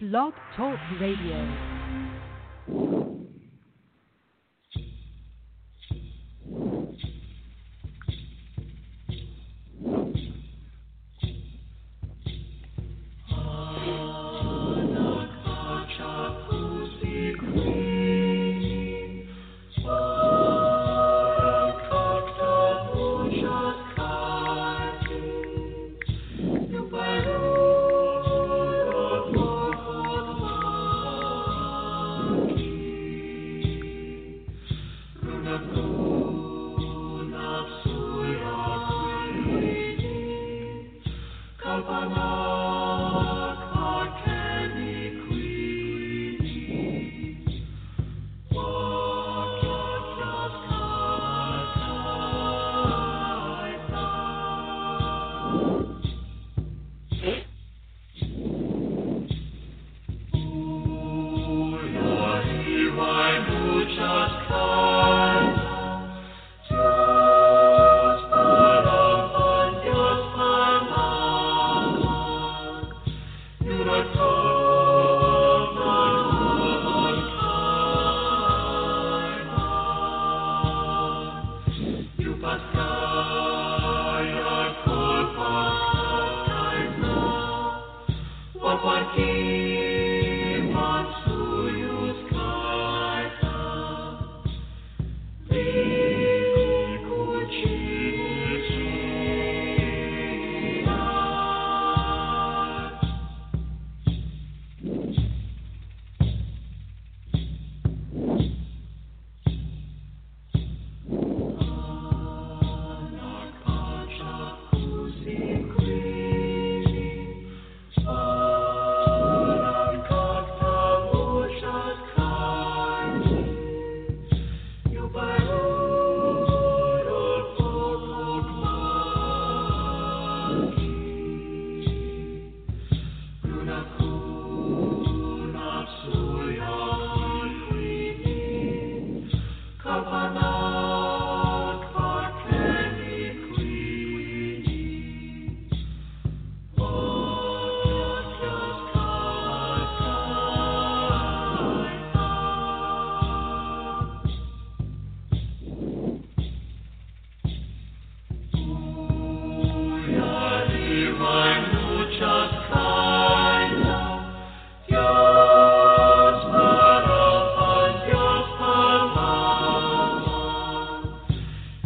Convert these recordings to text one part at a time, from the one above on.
Blog Talk Radio.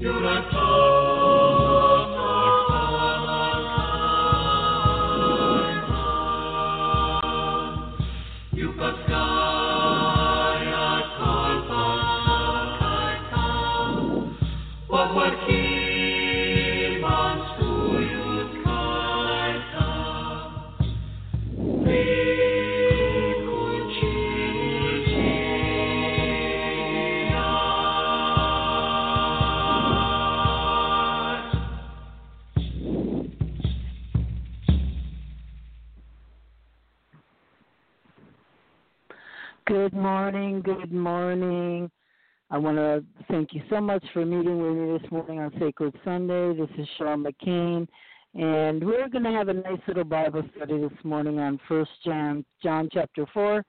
Good so much for meeting with me this morning on Sacred Sunday. This is Sean McCain, and we're going to have a nice little Bible study this morning on First John, John chapter four.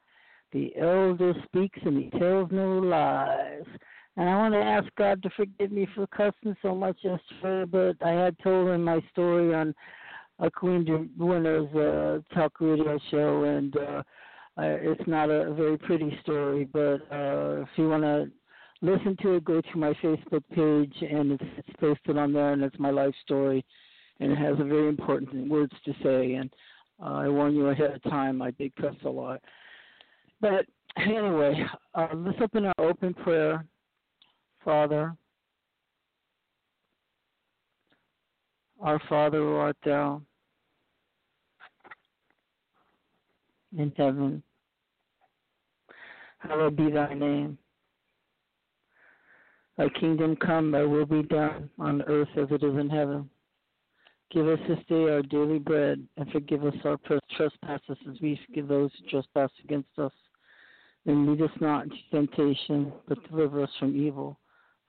The elder speaks and he tells no lies. And I want to ask God to forgive me for cussing so much yesterday, but I had told him my story on a Queen Winner's uh, talk radio show, and uh, uh, it's not a very pretty story, but uh, if you want to listen to it, go to my Facebook page, and it's, posted on there, and it's my life story, and it has a very important words to say. And uh, I warn you ahead of time, I did cuss a lot. But anyway, uh, let's open our open prayer, Father. Our Father who art thou in heaven. Hallowed be thy name. Thy kingdom come, thy will be done on earth as it is in heaven. Give us this day our daily bread, and forgive us our trespasses as we forgive those who trespass against us. And lead us not into temptation, but deliver us from evil.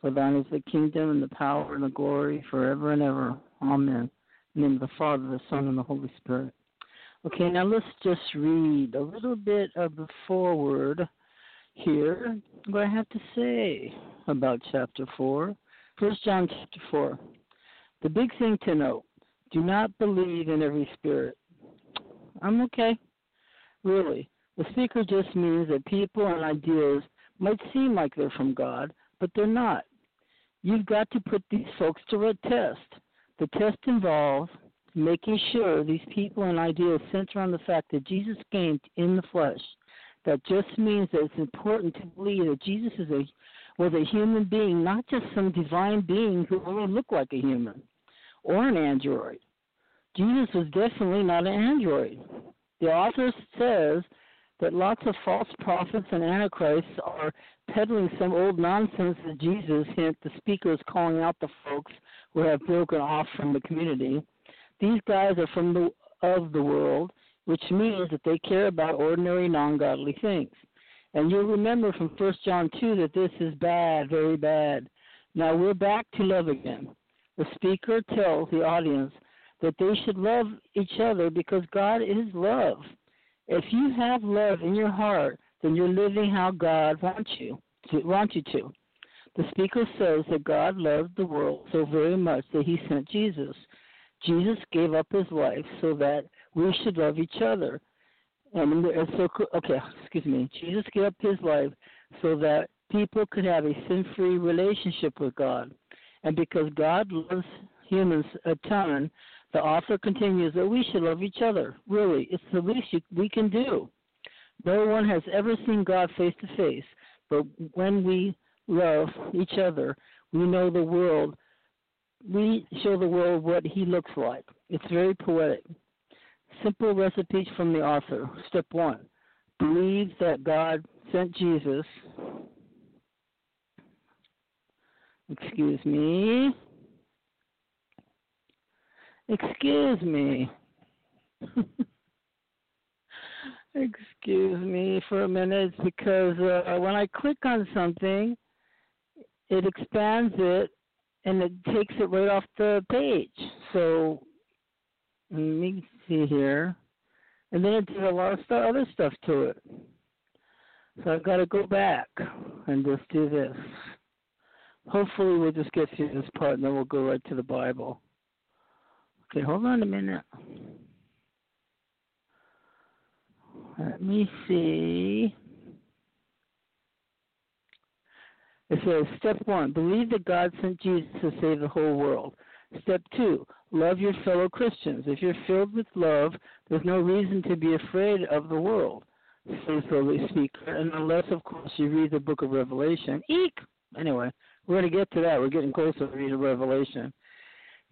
For thine is the kingdom, and the power, and the glory, forever and ever. Amen. In the name of the Father, the Son, and the Holy Spirit. Okay, now let's just read a little bit of the foreword here. What I have to say about chapter 4. First John chapter 4. The big thing to note do not believe in every spirit. I'm okay. Really. The speaker just means that people and ideas might seem like they're from God, but they're not. You've got to put these folks to a test. The test involves making sure these people and ideas center on the fact that Jesus came in the flesh. That just means that it's important to believe that Jesus is a was a human being, not just some divine being who only looked like a human or an android. Jesus was definitely not an android. The author says that lots of false prophets and antichrists are peddling some old nonsense that Jesus, hint the speaker is calling out the folks who have broken off from the community. These guys are from the of the world, which means that they care about ordinary non-godly things. And you'll remember from First John 2 that this is bad, very bad. Now we're back to love again. The speaker tells the audience that they should love each other because God is love. If you have love in your heart, then you're living how God wants you to, wants you to. The speaker says that God loved the world so very much that he sent Jesus. Jesus gave up his life so that we should love each other. Um, and so, okay, excuse me. Jesus gave up his life so that people could have a sin-free relationship with God. And because God loves humans a ton, the author continues that we should love each other. Really, it's the least we can do. No one has ever seen God face to face, but when we love each other, we know the world. We show the world what He looks like. It's very poetic. Simple recipes from the author. Step one: believe that God sent Jesus. Excuse me. Excuse me. Excuse me for a minute because uh, when I click on something, it expands it and it takes it right off the page. So let me see here. And then it did a lot of st- other stuff to it. So I've got to go back and just do this. Hopefully, we'll just get through this part and then we'll go right to the Bible. Okay, hold on a minute. Let me see. It says, step one, believe that God sent Jesus to save the whole world. Step two, love your fellow Christians. If you're filled with love, there's no reason to be afraid of the world, says the Holy Speaker, and unless, of course, you read the book of Revelation. Eek! Anyway, we're going to get to that. We're getting closer to reading Revelation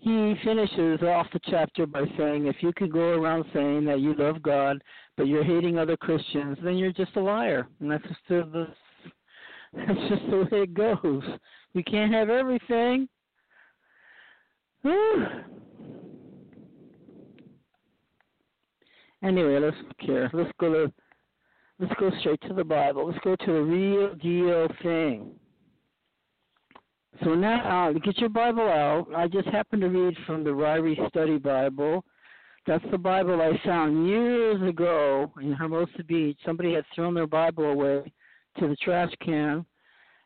he finishes off the chapter by saying, if you could go around saying that you love God, but you're hating other Christians, then you're just a liar. And that's the, that's just the way it goes. We can't have everything. Anyway, let's here. Let's go to let's go straight to the Bible. Let's go to the real deal thing. So now, uh, get your Bible out. I just happened to read from the Ryrie Study Bible. That's the Bible I found years ago in Hermosa Beach. Somebody had thrown their Bible away to the trash can.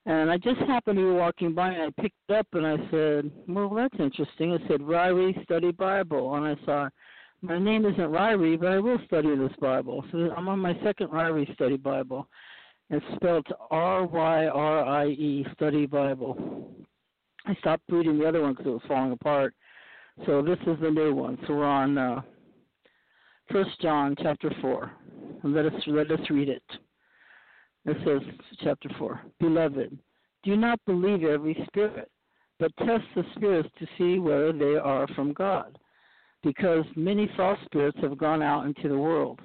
And I just happened to be walking by and I picked it up and I said, Well, that's interesting. It said Ryrie Study Bible. And I saw, My name isn't Ryrie, but I will study this Bible. So I'm on my second Ryrie Study Bible. It's spelled R Y R I E Study Bible. I stopped reading the other one because it was falling apart. So this is the new one. So we're on uh, First John chapter four. And let us let us read it. It says chapter four. Beloved, do not believe every spirit, but test the spirits to see whether they are from God, because many false spirits have gone out into the world.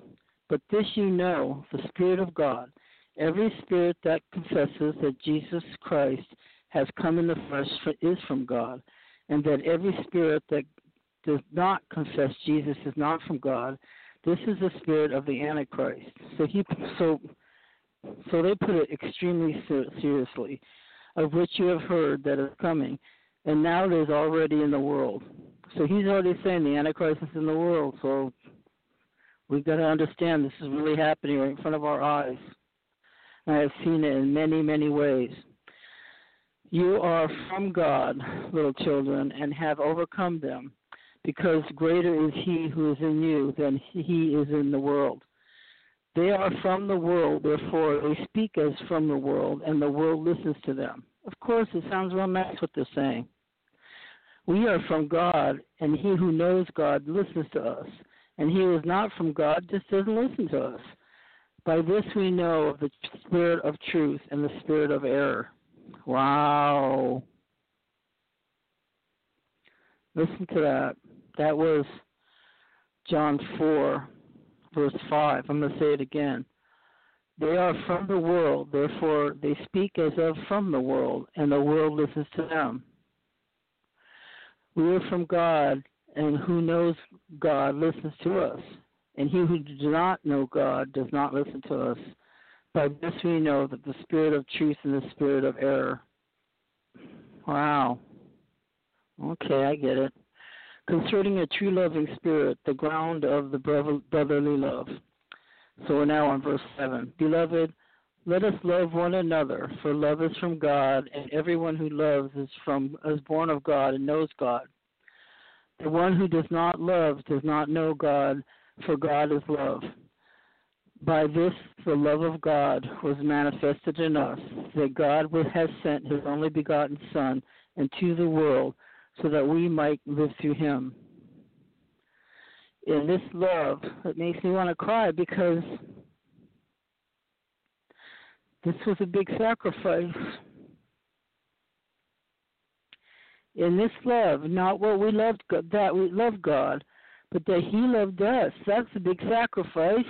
But this you know, the Spirit of God Every spirit that confesses that Jesus Christ has come in the flesh is from God, and that every spirit that does not confess Jesus is not from God. This is the spirit of the Antichrist. So he so so they put it extremely seriously, of which you have heard that is coming, and now it is already in the world. So he's already saying the Antichrist is in the world. So We've got to understand this is really happening right in front of our eyes. I have seen it in many, many ways. You are from God, little children, and have overcome them, because greater is He who is in you than He is in the world. They are from the world, therefore they speak as from the world, and the world listens to them. Of course, it sounds nice what they're saying. We are from God, and he who knows God listens to us, and he who is not from God just doesn't listen to us. By this we know the spirit of truth and the spirit of error. Wow. Listen to that. That was John 4, verse 5. I'm going to say it again. They are from the world, therefore they speak as of from the world, and the world listens to them. We are from God, and who knows God listens to us. And he who does not know God does not listen to us. By this we know that the spirit of truth and the spirit of error. Wow. Okay, I get it. Concerning a true loving spirit, the ground of the brotherly love. So we're now on verse 7. Beloved, let us love one another, for love is from God, and everyone who loves is from is born of God and knows God. The one who does not love does not know God, for God is love. By this the love of God was manifested in us, that God has sent his only begotten Son into the world so that we might live through him. In this love, it makes me want to cry because this was a big sacrifice. In this love, not what we loved God, that we love God, but that He loved us. That's a big sacrifice.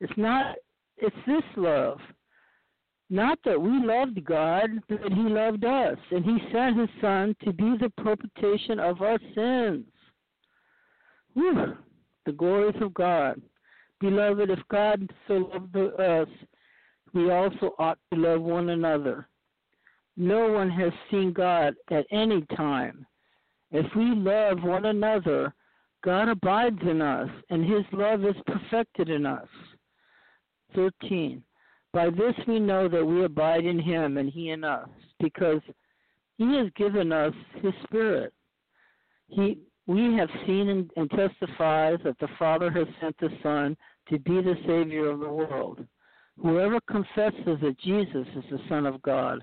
It's not. It's this love. Not that we loved God, but He loved us, and He sent His Son to be the propitiation of our sins. Whew, the glories of God. Beloved, if God so loved us, we also ought to love one another. No one has seen God at any time. If we love one another, God abides in us, and his love is perfected in us. 13. By this we know that we abide in him and he in us, because he has given us his spirit. He, we have seen and, and testifies that the Father has sent the Son to be the Savior of the world. Whoever confesses that Jesus is the Son of God,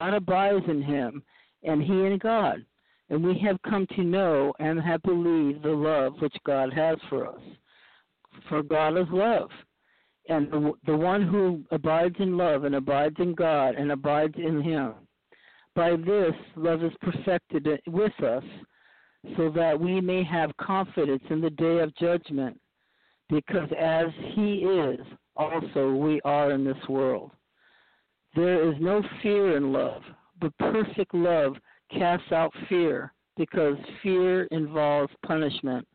God abides in him, and he in God. And we have come to know and have believed the love which God has for us. For God is love. And the, the one who abides in love and abides in God and abides in him. By this, love is perfected with us, so that we may have confidence in the day of judgment, because as he is, also we are in this world. There is no fear in love, but perfect love casts out fear, because fear involves punishment.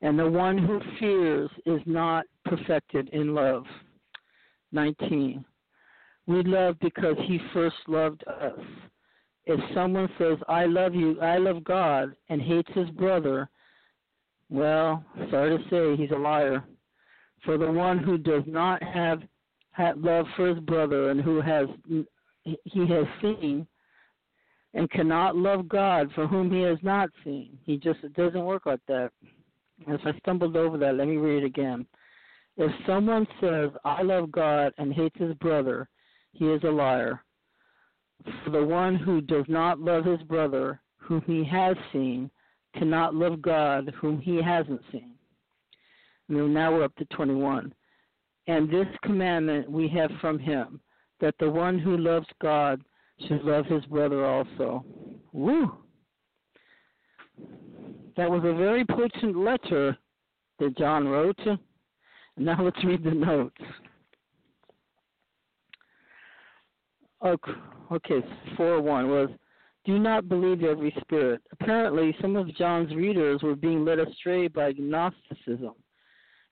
And the one who fears is not perfected in love. 19. We love because he first loved us. If someone says, I love you, I love God, and hates his brother, well, sorry to say, he's a liar. For the one who does not have, have love for his brother and who has he has seen and cannot love God for whom he has not seen. He just it doesn't work like that. If I stumbled over that, let me read it again. If someone says, I love God and hates his brother, he is a liar. For the one who does not love his brother, whom he has seen, cannot love God, whom he hasn't seen. And now we're up to 21. And this commandment we have from him, that the one who loves God should love his brother also. Woo! That was a very potent letter that John wrote. Now let's read the notes. Okay, 4 1 was Do not believe every spirit. Apparently, some of John's readers were being led astray by Gnosticism.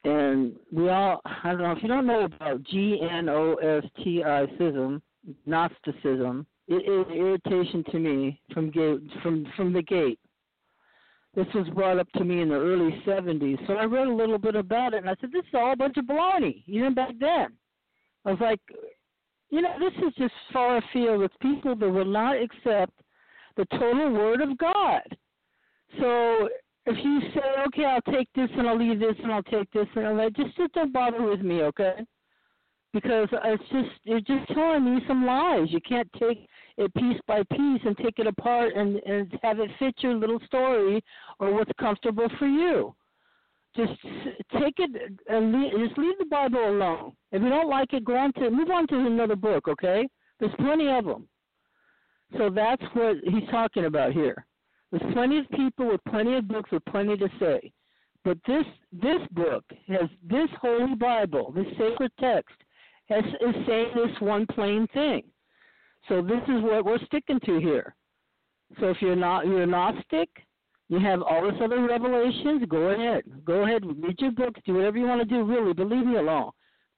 And we all, I don't know, if you don't know about G N O S T I ism, Gnosticism, it is irritation to me from from from the gate. This was brought up to me in the early 70s. So I read a little bit about it, and I said, this is all a bunch of baloney, even back then. I was like, you know, this is just far afield with people that will not accept the total Word of God. So if you say, okay, I'll take this and I'll leave this and I'll take this and I'll let, just, just don't bother with me, okay? Because it's just you're just telling me some lies. You can't take it piece by piece and take it apart and, and have it fit your little story or what's comfortable for you. Just take it and leave, just leave the Bible alone. If you don't like it, go on to move on to another book. Okay, there's plenty of them. So that's what he's talking about here. There's plenty of people with plenty of books with plenty to say. But this this book has this holy Bible, this sacred text, has, is saying this one plain thing. So this is what we're sticking to here. So if you're not you're a Gnostic, you have all this other revelations, go ahead. Go ahead, read your books, do whatever you want to do, really, but leave me alone.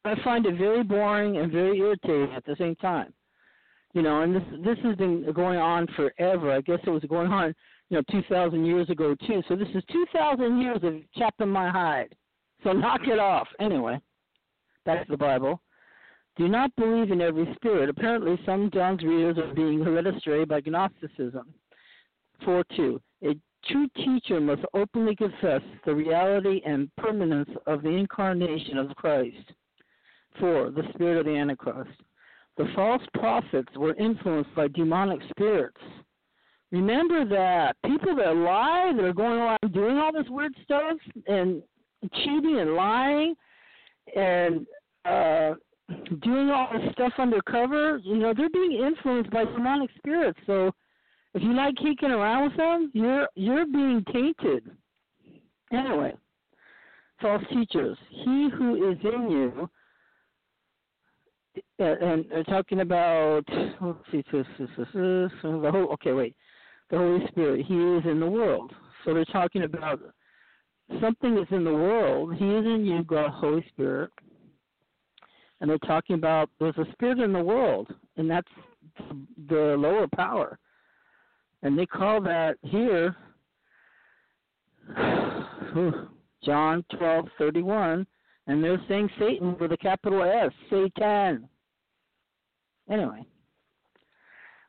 I find it very boring and very irritating at the same time. You know, and this this has been going on forever. I guess it was going on, you know, two thousand years ago too. So this is two thousand years of chapping my hide. So knock it off. Anyway, to the Bible do not believe in every spirit. Apparently, some John's readers are being led astray by Gnosticism. 4 2. A true teacher must openly confess the reality and permanence of the incarnation of Christ. 4. The spirit of the Antichrist. The false prophets were influenced by demonic spirits. Remember that people that lie, that are going around doing all this weird stuff and cheating and lying and uh, doing all this stuff undercover, you know, they're being influenced by demonic spirits. So if you like kicking around with them, you're you're being tainted. Anyway, false teachers. He who is in you, and they're talking about let's see, the whole. Okay, wait, the Holy Spirit. He is in the world. So they're talking about something is in the world. He is in you, God, Holy Spirit and they're talking about there's a spirit in the world, and that's the lower power, and they call that here John twelve thirty one, and they're saying Satan with a capital S, Satan. Anyway,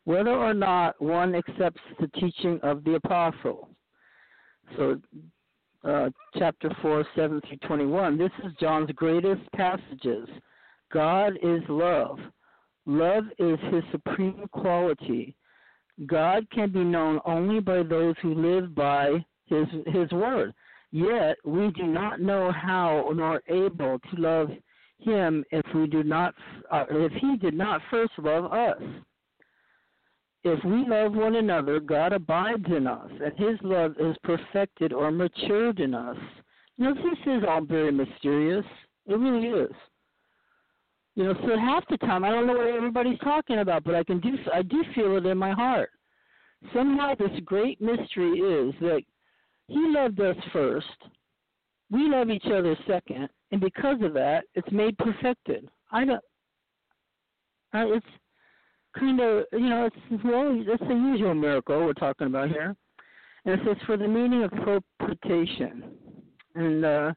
whether or not one accepts the teaching of the apostle. So, uh, chapter 4, 7 through 21. This is John's greatest passages God is love. Love is his supreme quality. God can be known only by those who live by his his word. Yet we do not know how nor able to love him if we do not uh, if he did not first love us. If we love one another, God abides in us, and his love is perfected or matured in us. Now this is all very mysterious. It really is. You know, so half the time I don't know what everybody's talking about, but I can do I do feel it in my heart. Somehow this great mystery is that he loved us first, we love each other second, and because of that, it's made perfected. I don't. I, it's kind of you know it's well it's the usual miracle we're talking about here, and it says for the meaning of propitiation, and uh,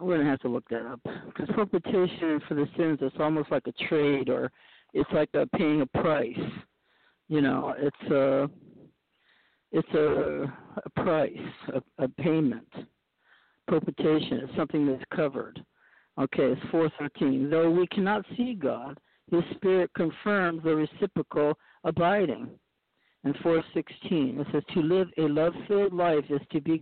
we're gonna have to look that up because propitiation for the sins is almost like a trade or it's like a paying a price. You know, it's a it's a, a price, a, a payment. Propitiation is something that's covered. Okay, it's four thirteen. Though we cannot see God, His Spirit confirms the reciprocal abiding. And four sixteen, it says to live a love-filled life is to be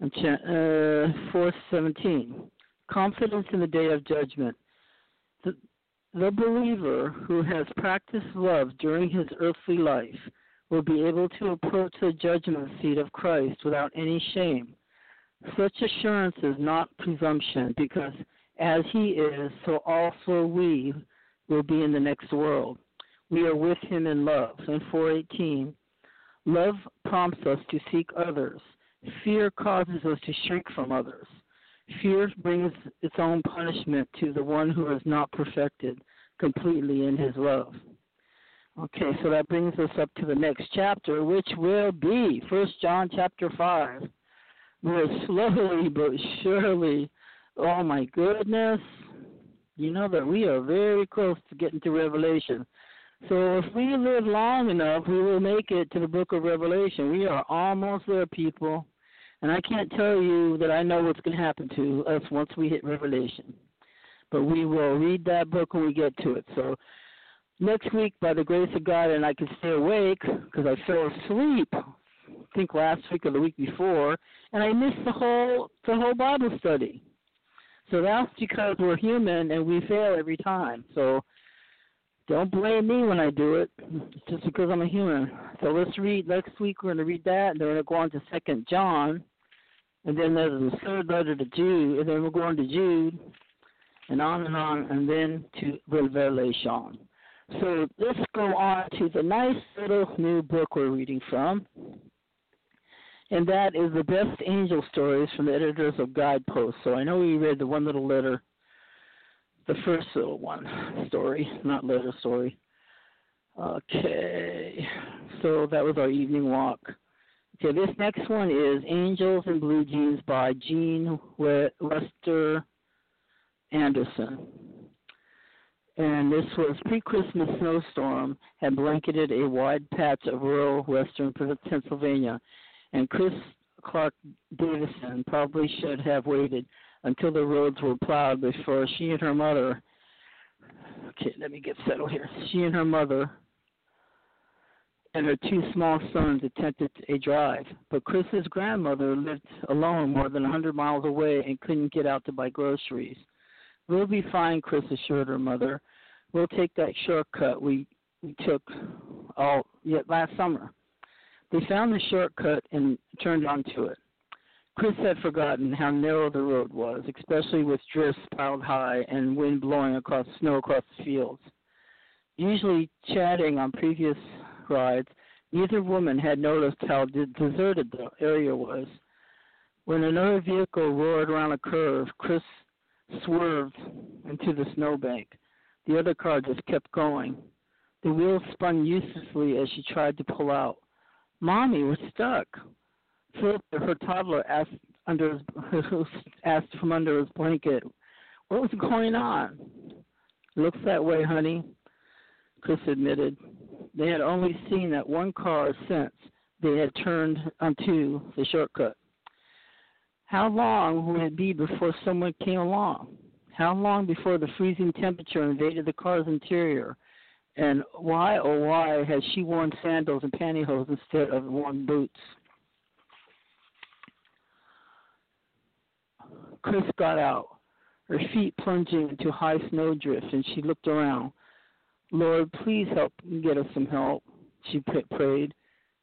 God-filled. Uh, 417. Confidence in the day of judgment. The, the believer who has practiced love during his earthly life will be able to approach the judgment seat of Christ without any shame. Such assurance is not presumption, because as he is, so also we will be in the next world. We are with him in love. And 418. Love prompts us to seek others Fear causes us to shrink from others. Fear brings its own punishment to the one who is not perfected completely in his love. Okay, so that brings us up to the next chapter, which will be First John chapter five. We're slowly but surely, oh my goodness, you know that we are very close to getting to Revelation. So if we live long enough, we will make it to the book of Revelation. We are almost there, people. And I can't tell you that I know what's going to happen to us once we hit Revelation. But we will read that book when we get to it. So next week, by the grace of God, and I can stay awake because I fell asleep. I think last week or the week before, and I missed the whole the whole Bible study. So that's because we're human and we fail every time. So don't blame me when I do it. Just because I'm a human. So let's read next week. We're going to read that, and then we're going to go on to Second John, and then there's the third letter to Jude, and then we're going to Jude, and on and on, and then to Revelation. So let's go on to the nice little new book we're reading from, and that is the best angel stories from the editors of Guidepost. So I know we read the one little letter the first little one story, not little story. Okay, so that was our evening walk. Okay, this next one is Angels in Blue Jeans by Joan Wester Anderson. And this was pre-Christmas snowstorm had blanketed a wide patch of rural western Pennsylvania, and Chris Clark Davison probably should have waited until the roads were plowed before she and her mother okay, let me get settled here. She and her mother and her two small sons attempted a drive, but Chris's grandmother lived alone more than a 100 miles away and couldn't get out to buy groceries. We'll be fine, Chris assured her mother. We'll take that shortcut we we took all yet last summer. They found the shortcut and turned onto it. Chris had forgotten how narrow the road was, especially with drifts piled high and wind blowing across snow across the fields. Usually chatting on previous rides, neither woman had noticed how deserted the area was. When another vehicle roared around a curve, Chris swerved into the snowbank. The other car just kept going. The wheels spun uselessly as she tried to pull out. Mommy, we're stuck. Philip, her toddler, asked under his, asked from under his blanket, "What was going on?" Looks that way, honey. Chris admitted. They had only seen that one car since they had turned onto the shortcut. How long would it be before someone came along? How long before the freezing temperature invaded the car's interior? And why, oh why, had she worn sandals and pantyhose instead of warm boots? Chris got out, her feet plunging into high snowdrifts, and she looked around. Lord, please help get us some help, she prayed.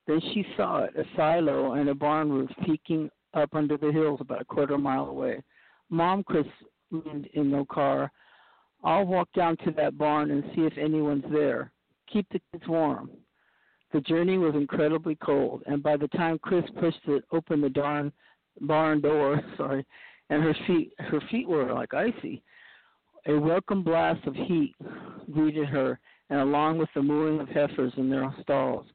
Then she saw it, a silo and a barn roof peeking up under the hills about a quarter mile away. Mom, Chris leaned in the car. I'll walk down to that barn and see if anyone's there. Keep the kids warm. The journey was incredibly cold, and by the time Chris pushed it open the darn barn door, sorry, and her feet her feet were like icy. A welcome blast of heat greeted her, and along with the mooing of heifers in their stalls.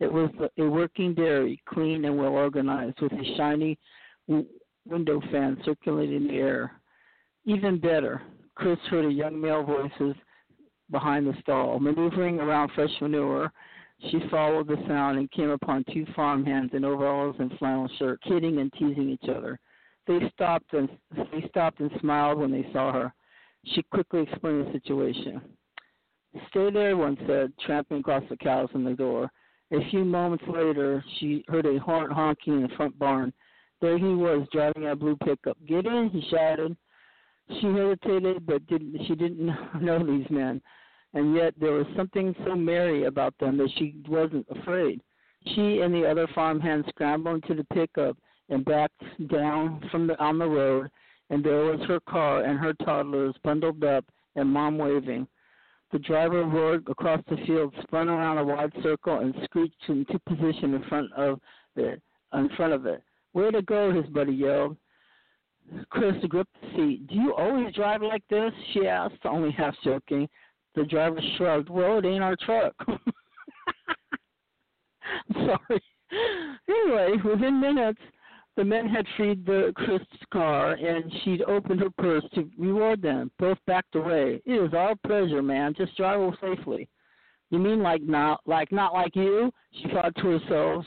It was a working dairy, clean and well organized, with a shiny window fan circulating the air. Even better, Chris heard a young male voices behind the stall. Maneuvering around fresh manure, she followed the sound and came upon two farmhands in overalls and flannel shirts, kidding and teasing each other. They stopped and they stopped and smiled when they saw her. She quickly explained the situation. Stay there, one said, tramping across the cows in the door. A few moments later, she heard a horn honking in the front barn. There he was, driving a blue pickup. Get in, he shouted. She hesitated, but didn't, she didn't know these men, and yet there was something so merry about them that she wasn't afraid. She and the other farmhands scrambled into the pickup and backed down from the on the road, and there was her car and her toddlers bundled up and mom waving. The driver roared across the field, spun around a wide circle, and screeched into position in front of it. In front of it. Way to go! His buddy yelled. Chris gripped the seat. Do you always drive like this? She asked, only half joking. The driver shrugged. Well, it ain't our truck. I'm sorry. Anyway, within minutes, the men had freed the Chris's car, and she'd opened her purse to reward them. Both backed away. It was our pleasure, man. Just drive safely. You mean like not like not like you? She thought to herself.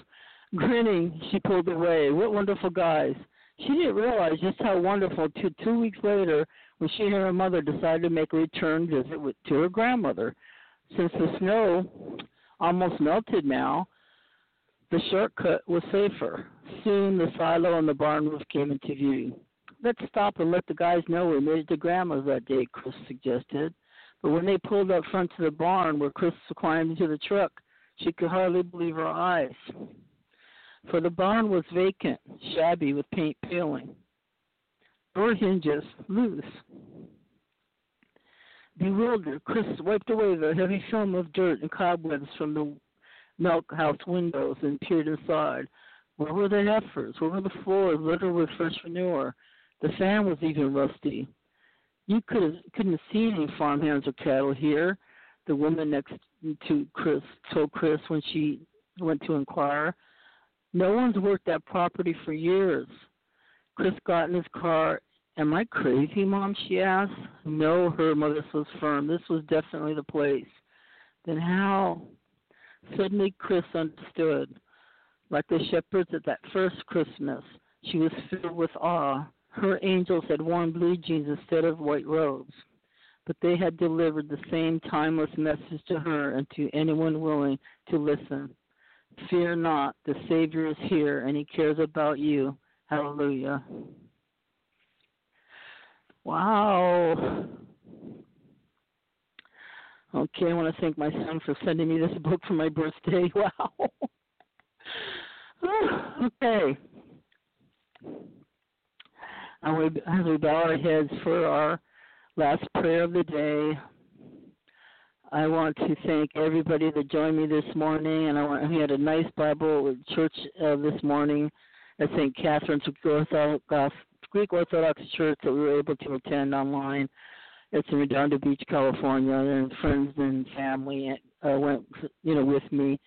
Grinning, she pulled away. What wonderful guys. She didn't realize just how wonderful two weeks later when she and her mother decided to make a return visit with, to her grandmother. Since the snow almost melted now, the shortcut was safer. Soon the silo and the barn roof came into view. Let's stop and let the guys know we made it to Grandma's that day, Chris suggested. But when they pulled up front to the barn where Chris climbed into the truck, she could hardly believe her eyes. For the barn was vacant, shabby with paint peeling. Door hinges loose. Bewildered, Chris wiped away the heavy film of dirt and cobwebs from the milk house windows and peered inside. Where were the heifers? Where were the floors littered with fresh manure? The fan was even rusty. You could have, couldn't see any farmhands or cattle here. The woman next to Chris told Chris when she went to inquire. No one's worked that property for years. Chris got in his car. Am I crazy, Mom? she asked. No, her mother was firm. This was definitely the place. Then how? Suddenly, Chris understood. Like the shepherds at that first Christmas, she was filled with awe. Her angels had worn blue jeans instead of white robes, but they had delivered the same timeless message to her and to anyone willing to listen. Fear not, the Savior is here and he cares about you. Hallelujah. Wow. Okay, I want to thank my son for sending me this book for my birthday. Wow. okay. And we, as we bow our heads for our last prayer of the day, I want to thank everybody that joined me this morning. And I want, we had a nice Bible church uh, this morning at St. Catherine's Greek Orthodox Church that we were able to attend online. It's in Redondo Beach, California, and friends and family uh, went, you know, with me,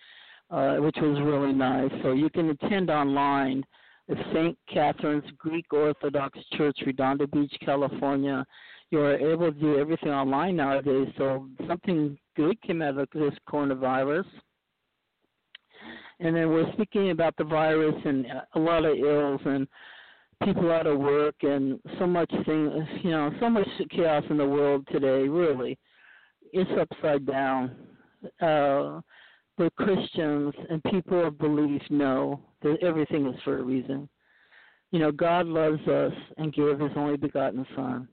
uh, which was really nice. So you can attend online at St. Catherine's Greek Orthodox Church, Redondo Beach, California. You are able to do everything online nowadays. So something good came out of this coronavirus. And then we're speaking about the virus and a lot of ills and people out of work and so much thing you know so much chaos in the world today really it's upside down uh but christians and people of belief know that everything is for a reason. You know god loves us and gave his only begotten son.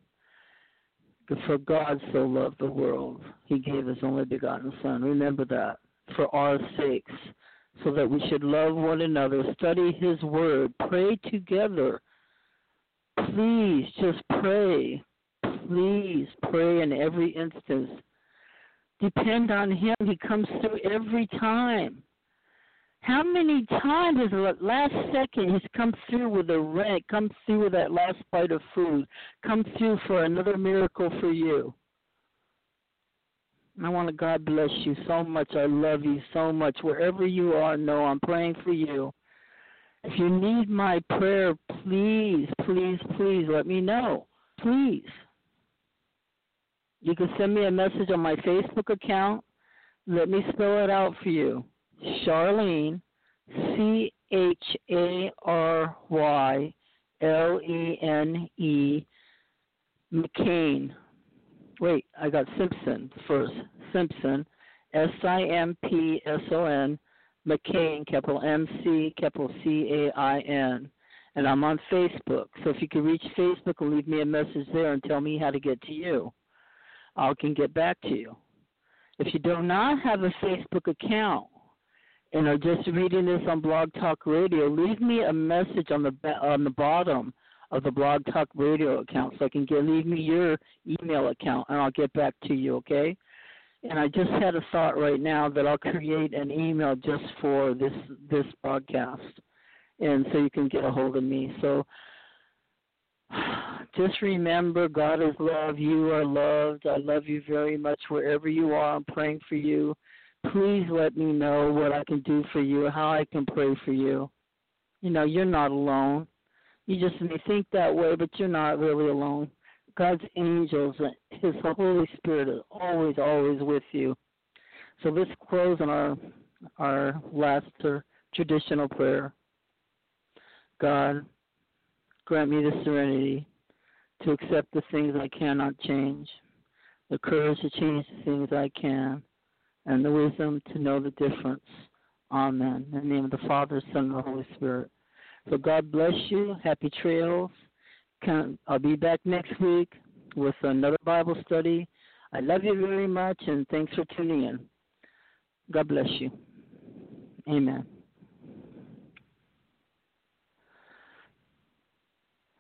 For god so loved the world he gave his only begotten son. Remember that for our sakes so that we should love one another. Study his word. Pray together. Please just pray. Please pray in every instance. Depend on Him. He comes through every time. How many times is the last second He's come through with a rent, come through with that last bite of food, come through for another miracle for you? I want to God bless you so much. I love you so much. Wherever you are, know I'm praying for you. If you need my prayer, please, please, please let me know. Please. You can send me a message on my Facebook account. Let me spell it out for you. Charylene, C H A R Y L E N E, McCain. Wait, I got Simpson first. Simpson, S I M P S O N McCain, capital M C, capital C A I N. And I'm on Facebook. So if you could reach Facebook and leave me a message there and tell me how to get to you, I can get back to you. If you do not have a Facebook account and are just reading this on Blog Talk Radio, leave me a message on the on the bottom of the Blog Talk Radio account so I can get leave me your email account and I'll get back to you, okay? and I just had a thought right now that I'll create an email just for this this broadcast, and so you can get a hold of me. So just remember, God is love. You are loved. I love you very much wherever you are. I'm praying for you. please let me know what I can do for you, how I can pray for you. You know, you're not alone. You just may think that way, but you're not really alone. God's angels, His Holy Spirit is always, always with you. So let's close on our our last traditional prayer. God, grant me the serenity to accept the things I cannot change, the courage to change the things I can, and the wisdom to know the difference. Amen. In the name of the Father, Son, and the Holy Spirit. So God bless you. Happy trails. I'll be back next week with another Bible study. I love you very much, and thanks for tuning in. God bless you. Amen.